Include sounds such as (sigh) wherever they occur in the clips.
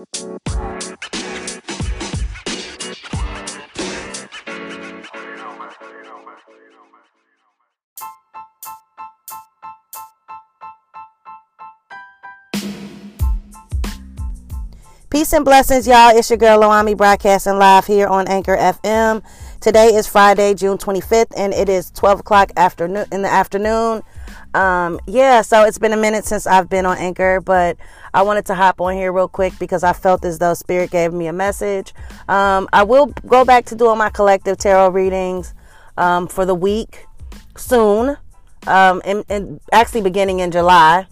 Peace and blessings, y'all. It's your girl Loami broadcasting live here on Anchor FM. Today is Friday, June 25th, and it is 12 o'clock afternoon in the afternoon. Um, yeah, so it's been a minute since I've been on Anchor, but I wanted to hop on here real quick because I felt as though Spirit gave me a message. Um, I will go back to doing my collective tarot readings um, for the week soon, um, and, actually beginning in July.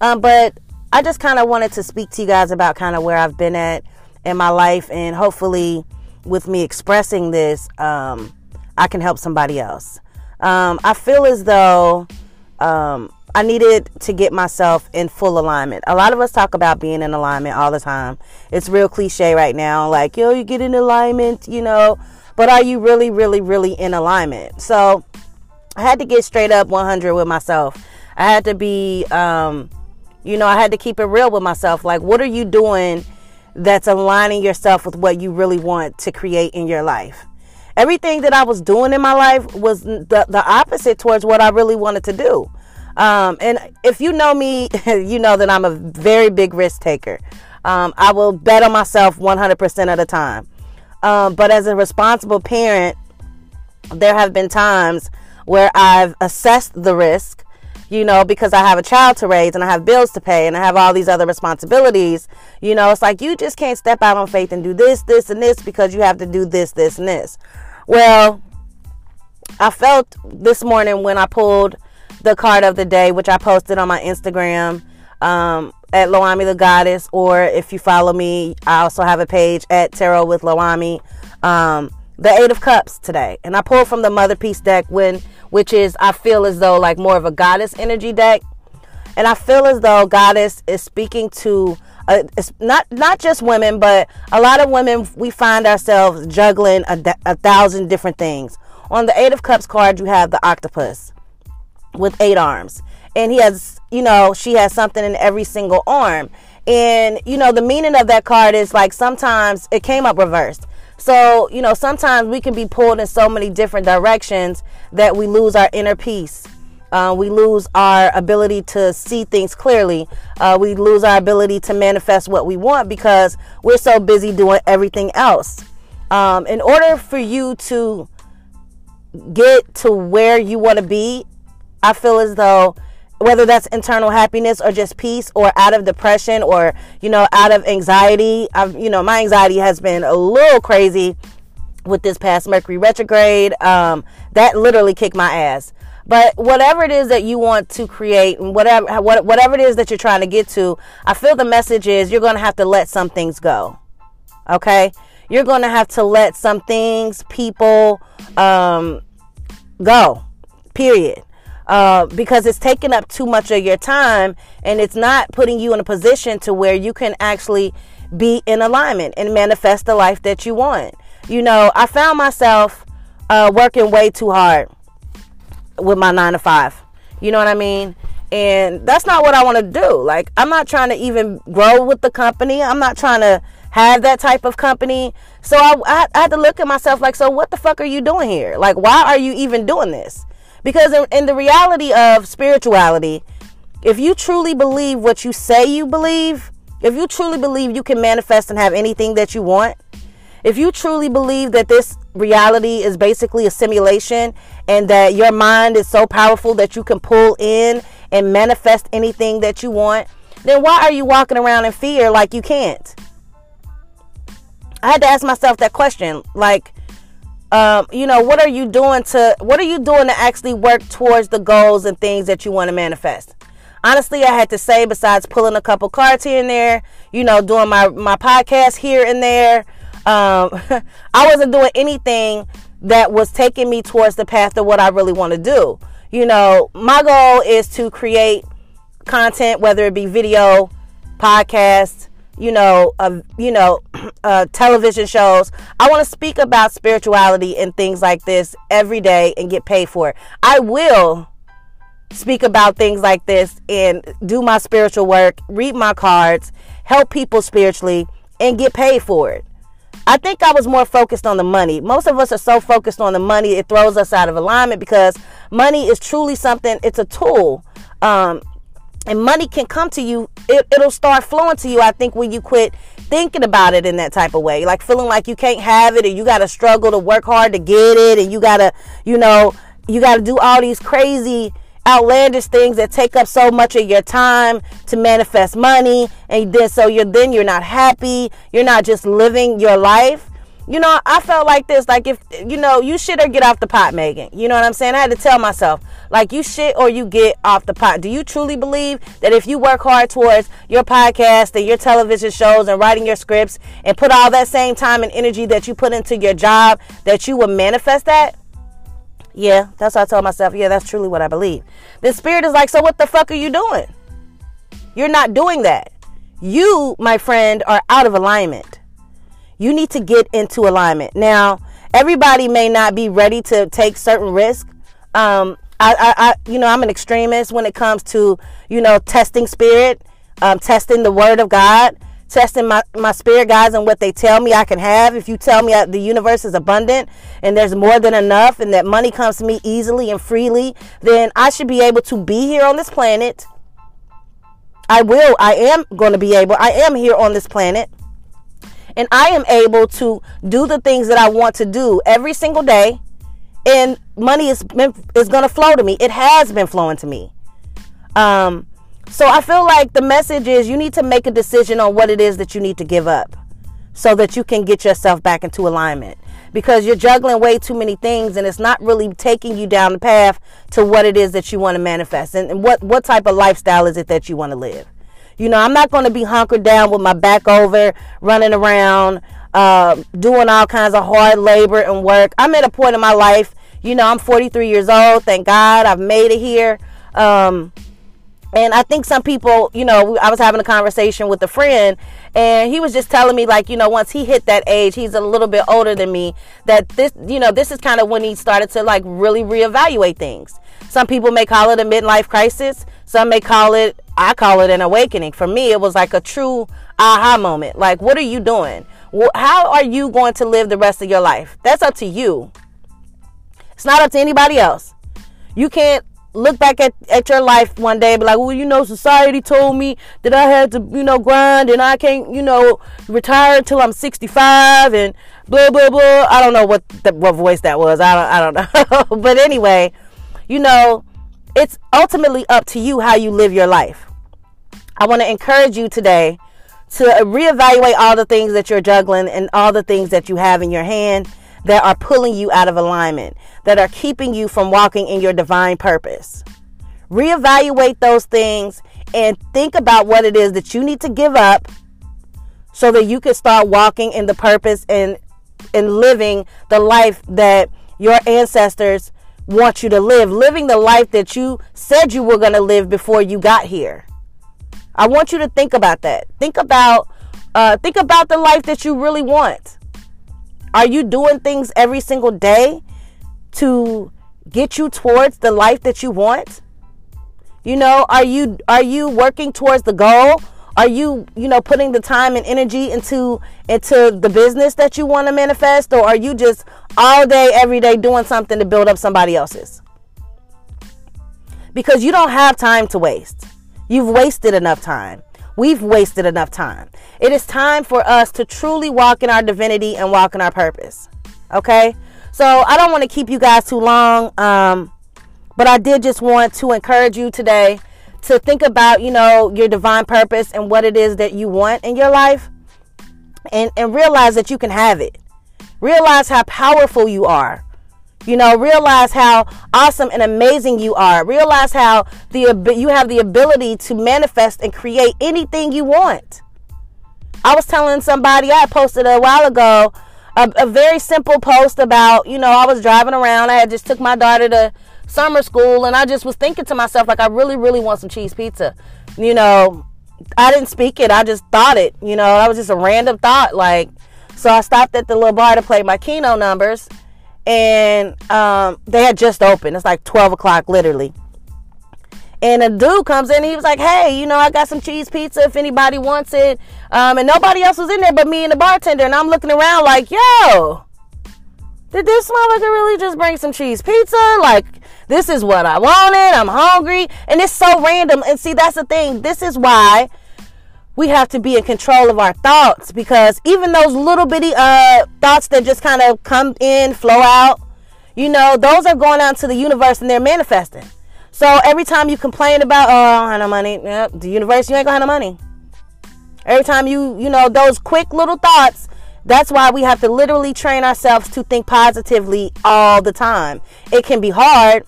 Um, but I just kind of wanted to speak to you guys about kind of where I've been at in my life, and hopefully, with me expressing this, um, I can help somebody else. Um, I feel as though um, I needed to get myself in full alignment. A lot of us talk about being in alignment all the time. It's real cliche right now, like, yo, you get in alignment, you know, but are you really, really, really in alignment? So I had to get straight up 100 with myself. I had to be, um, you know, I had to keep it real with myself. Like, what are you doing that's aligning yourself with what you really want to create in your life? Everything that I was doing in my life was the, the opposite towards what I really wanted to do. Um, and if you know me, (laughs) you know that I'm a very big risk taker. Um, I will bet on myself 100% of the time. Um, but as a responsible parent, there have been times where I've assessed the risk you know, because I have a child to raise and I have bills to pay and I have all these other responsibilities, you know, it's like you just can't step out on faith and do this, this, and this because you have to do this, this, and this. Well, I felt this morning when I pulled the card of the day, which I posted on my Instagram um, at Loami the Goddess, or if you follow me, I also have a page at Tarot with Loami. Um, the Eight of Cups today, and I pulled from the Motherpeace deck when, which is I feel as though like more of a goddess energy deck, and I feel as though goddess is speaking to uh, it's not not just women, but a lot of women we find ourselves juggling a, a thousand different things. On the Eight of Cups card, you have the octopus with eight arms, and he has you know she has something in every single arm. And you know the meaning of that card is like sometimes it came up reversed so, you know, sometimes we can be pulled in so many different directions that we lose our inner peace. Uh, we lose our ability to see things clearly. Uh, we lose our ability to manifest what we want because we're so busy doing everything else. Um, in order for you to get to where you want to be, I feel as though whether that's internal happiness or just peace or out of depression or you know out of anxiety. I've you know my anxiety has been a little crazy with this past mercury retrograde. Um, that literally kicked my ass. But whatever it is that you want to create and whatever whatever it is that you're trying to get to i feel the message is you're going to have to let some things go. Okay? You're going to have to let some things people um, go. Period uh, because it's taking up too much of your time and it's not putting you in a position to where you can actually be in alignment and manifest the life that you want. You know, I found myself uh, working way too hard with my nine to five. You know what I mean? And that's not what I want to do. Like, I'm not trying to even grow with the company. I'm not trying to have that type of company. So I, I, I had to look at myself like, so what the fuck are you doing here? Like, why are you even doing this? Because in, in the reality of spirituality, if you truly believe what you say you believe, if you truly believe you can manifest and have anything that you want, if you truly believe that this reality is basically a simulation and that your mind is so powerful that you can pull in and manifest anything that you want, then why are you walking around in fear like you can't? I had to ask myself that question. Like, um, you know, what are you doing to what are you doing to actually work towards the goals and things that you want to manifest? Honestly, I had to say, besides pulling a couple cards here and there, you know, doing my my podcast here and there, um, (laughs) I wasn't doing anything that was taking me towards the path of what I really want to do. You know, my goal is to create content, whether it be video, podcast, you know, you know, (clears throat) uh, television shows. I want to speak about spirituality and things like this every day and get paid for it. I will speak about things like this and do my spiritual work, read my cards, help people spiritually, and get paid for it. I think I was more focused on the money. Most of us are so focused on the money, it throws us out of alignment because money is truly something, it's a tool. Um, and money can come to you, it, it'll start flowing to you, I think, when you quit thinking about it in that type of way. Like feeling like you can't have it, or you got to struggle to work hard to get it, and you got to, you know, you got to do all these crazy outlandish things that take up so much of your time to manifest money and then so you're then you're not happy you're not just living your life you know i felt like this like if you know you shit or get off the pot megan you know what i'm saying i had to tell myself like you shit or you get off the pot do you truly believe that if you work hard towards your podcast and your television shows and writing your scripts and put all that same time and energy that you put into your job that you will manifest that yeah, that's what I told myself. Yeah, that's truly what I believe. The spirit is like, so what the fuck are you doing? You're not doing that. You, my friend, are out of alignment. You need to get into alignment. Now, everybody may not be ready to take certain risks. Um, I, I, I, you know, I'm an extremist when it comes to, you know, testing spirit, um, testing the word of God testing my, my spirit guides and what they tell me I can have. If you tell me the universe is abundant and there's more than enough and that money comes to me easily and freely, then I should be able to be here on this planet. I will, I am going to be able, I am here on this planet. And I am able to do the things that I want to do every single day. And money is, is going to flow to me. It has been flowing to me. Um, so I feel like the message is you need to make a decision on what it is that you need to give up so that you can get yourself back into alignment because you're juggling way too many things and it's not really taking you down the path to what it is that you want to manifest and, what what type of lifestyle is it that you want to live you know i'm not going to be hunkered down with my back over running around uh, doing all kinds of hard labor and work i'm at a point in my life you know i'm 43 years old thank god i've made it here um, and I think some people, you know, I was having a conversation with a friend and he was just telling me like, you know, once he hit that age, he's a little bit older than me, that this, you know, this is kind of when he started to like really reevaluate things. Some people may call it a midlife crisis. Some may call it, I call it an awakening. For me, it was like a true aha moment. Like, what are you doing? How are you going to live the rest of your life? That's up to you. It's not up to anybody else. You can't look back at, at your life one day and be like, well, you know, society told me that I had to, you know, grind and I can't, you know, retire until I'm 65 and blah, blah, blah. I don't know what, the, what voice that was. I don't, I don't (laughs) know. but anyway, you know, it's ultimately up to you how you live your life. I want to encourage you today to reevaluate all the things that you're juggling and all the things that you have in your hand that are pulling you out of alignment, that are keeping you from walking in your divine purpose. Reevaluate those things and think about what it is that you need to give up so that you can start walking in the purpose and and living the life that your ancestors want you to live, living the life that you said you were going to live before you got here. I want you to think about that. Think about uh, think about the life that you really want. Are you doing things every single day to get you towards the life that you want? You know, are you are you working towards the goal? Are you, you know, putting the time and energy into into the business that you want to manifest or are you just all day every day doing something to build up somebody else's? Because you don't have time to waste. You've wasted enough time. We've wasted enough time. It is time for us to truly walk in our divinity and walk in our purpose. Okay? So I don't want to keep you guys too long. Um, but I did just want to encourage you today to think about, you know, your divine purpose and what it is that you want in your life and, and realize that you can have it. Realize how powerful you are. You know, realize how awesome and amazing you are. Realize how the you have the ability to manifest and create anything you want. I was telling somebody I posted a while ago a, a, very simple post about, you know, I was driving around. I had just took my daughter to summer school and I just was thinking to myself like I really really want some cheese pizza. You know, I didn't speak it. I just thought it. You know, that was just a random thought like so I stopped at the little bar to play my Keno numbers and um, they had just opened. It's like 12 o'clock, literally. And a dude comes in, he was like, "Hey, you know, I got some cheese pizza if anybody wants it." Um, and nobody else was in there but me and the bartender. And I'm looking around like, "Yo, did this motherfucker really just bring some cheese pizza? Like, this is what I wanted. I'm hungry, and it's so random. And see, that's the thing. This is why." we have to be in control of our thoughts because even those little bitty uh, thoughts that just kind of come in, flow out, you know, those are going out to the universe and they're manifesting. So every time you complain about, oh, I don't have no money, yep, the universe, you ain't gonna have no money. Every time you, you know, those quick little thoughts, that's why we have to literally train ourselves to think positively all the time. It can be hard,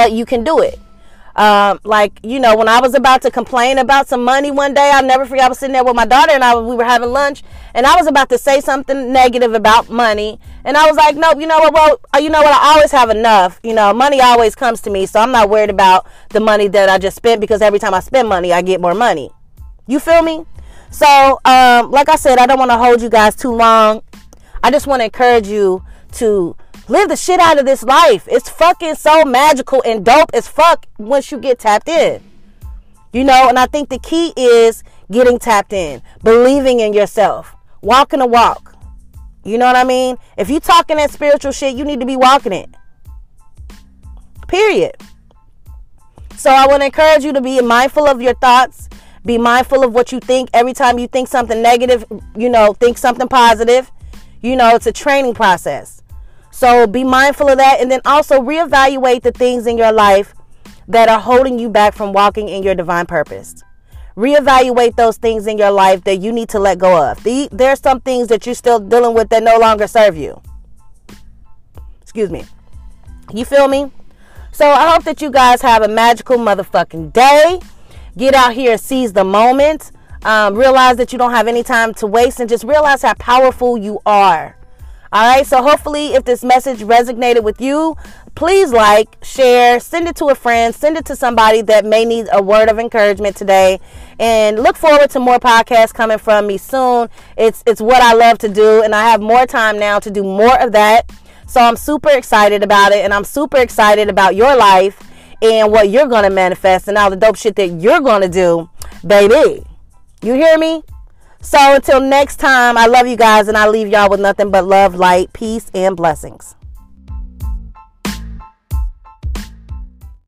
but you can do it. Um, like you know, when I was about to complain about some money one day, I'll never forget. I was sitting there with my daughter, and I we were having lunch, and I was about to say something negative about money, and I was like, "Nope, you know what? Well, uh, you know what? I always have enough. You know, money always comes to me, so I'm not worried about the money that I just spent because every time I spend money, I get more money. You feel me? So, um, like I said, I don't want to hold you guys too long. I just want to encourage you to Live the shit out of this life. It's fucking so magical and dope as fuck once you get tapped in. You know, and I think the key is getting tapped in, believing in yourself, walking a walk. You know what I mean? If you talking that spiritual shit, you need to be walking it. Period. So I want to encourage you to be mindful of your thoughts, be mindful of what you think. Every time you think something negative, you know, think something positive. You know, it's a training process. So be mindful of that and then also reevaluate the things in your life that are holding you back from walking in your divine purpose. Reevaluate those things in your life that you need to let go of. The, there are some things that you're still dealing with that no longer serve you. Excuse me. You feel me? So I hope that you guys have a magical motherfucking day. Get out here and seize the moment. Um, realize that you don't have any time to waste and just realize how powerful you are. All right, so hopefully, if this message resonated with you, please like, share, send it to a friend, send it to somebody that may need a word of encouragement today. And look forward to more podcasts coming from me soon. It's it's what I love to do, and I have more time now to do more of that. So I'm super excited about it, and I'm super excited about your life and what you're gonna manifest and all the dope shit that you're gonna do, baby. You hear me? So until next time, I love you guys and I leave y'all with nothing but love, light, peace, and blessings.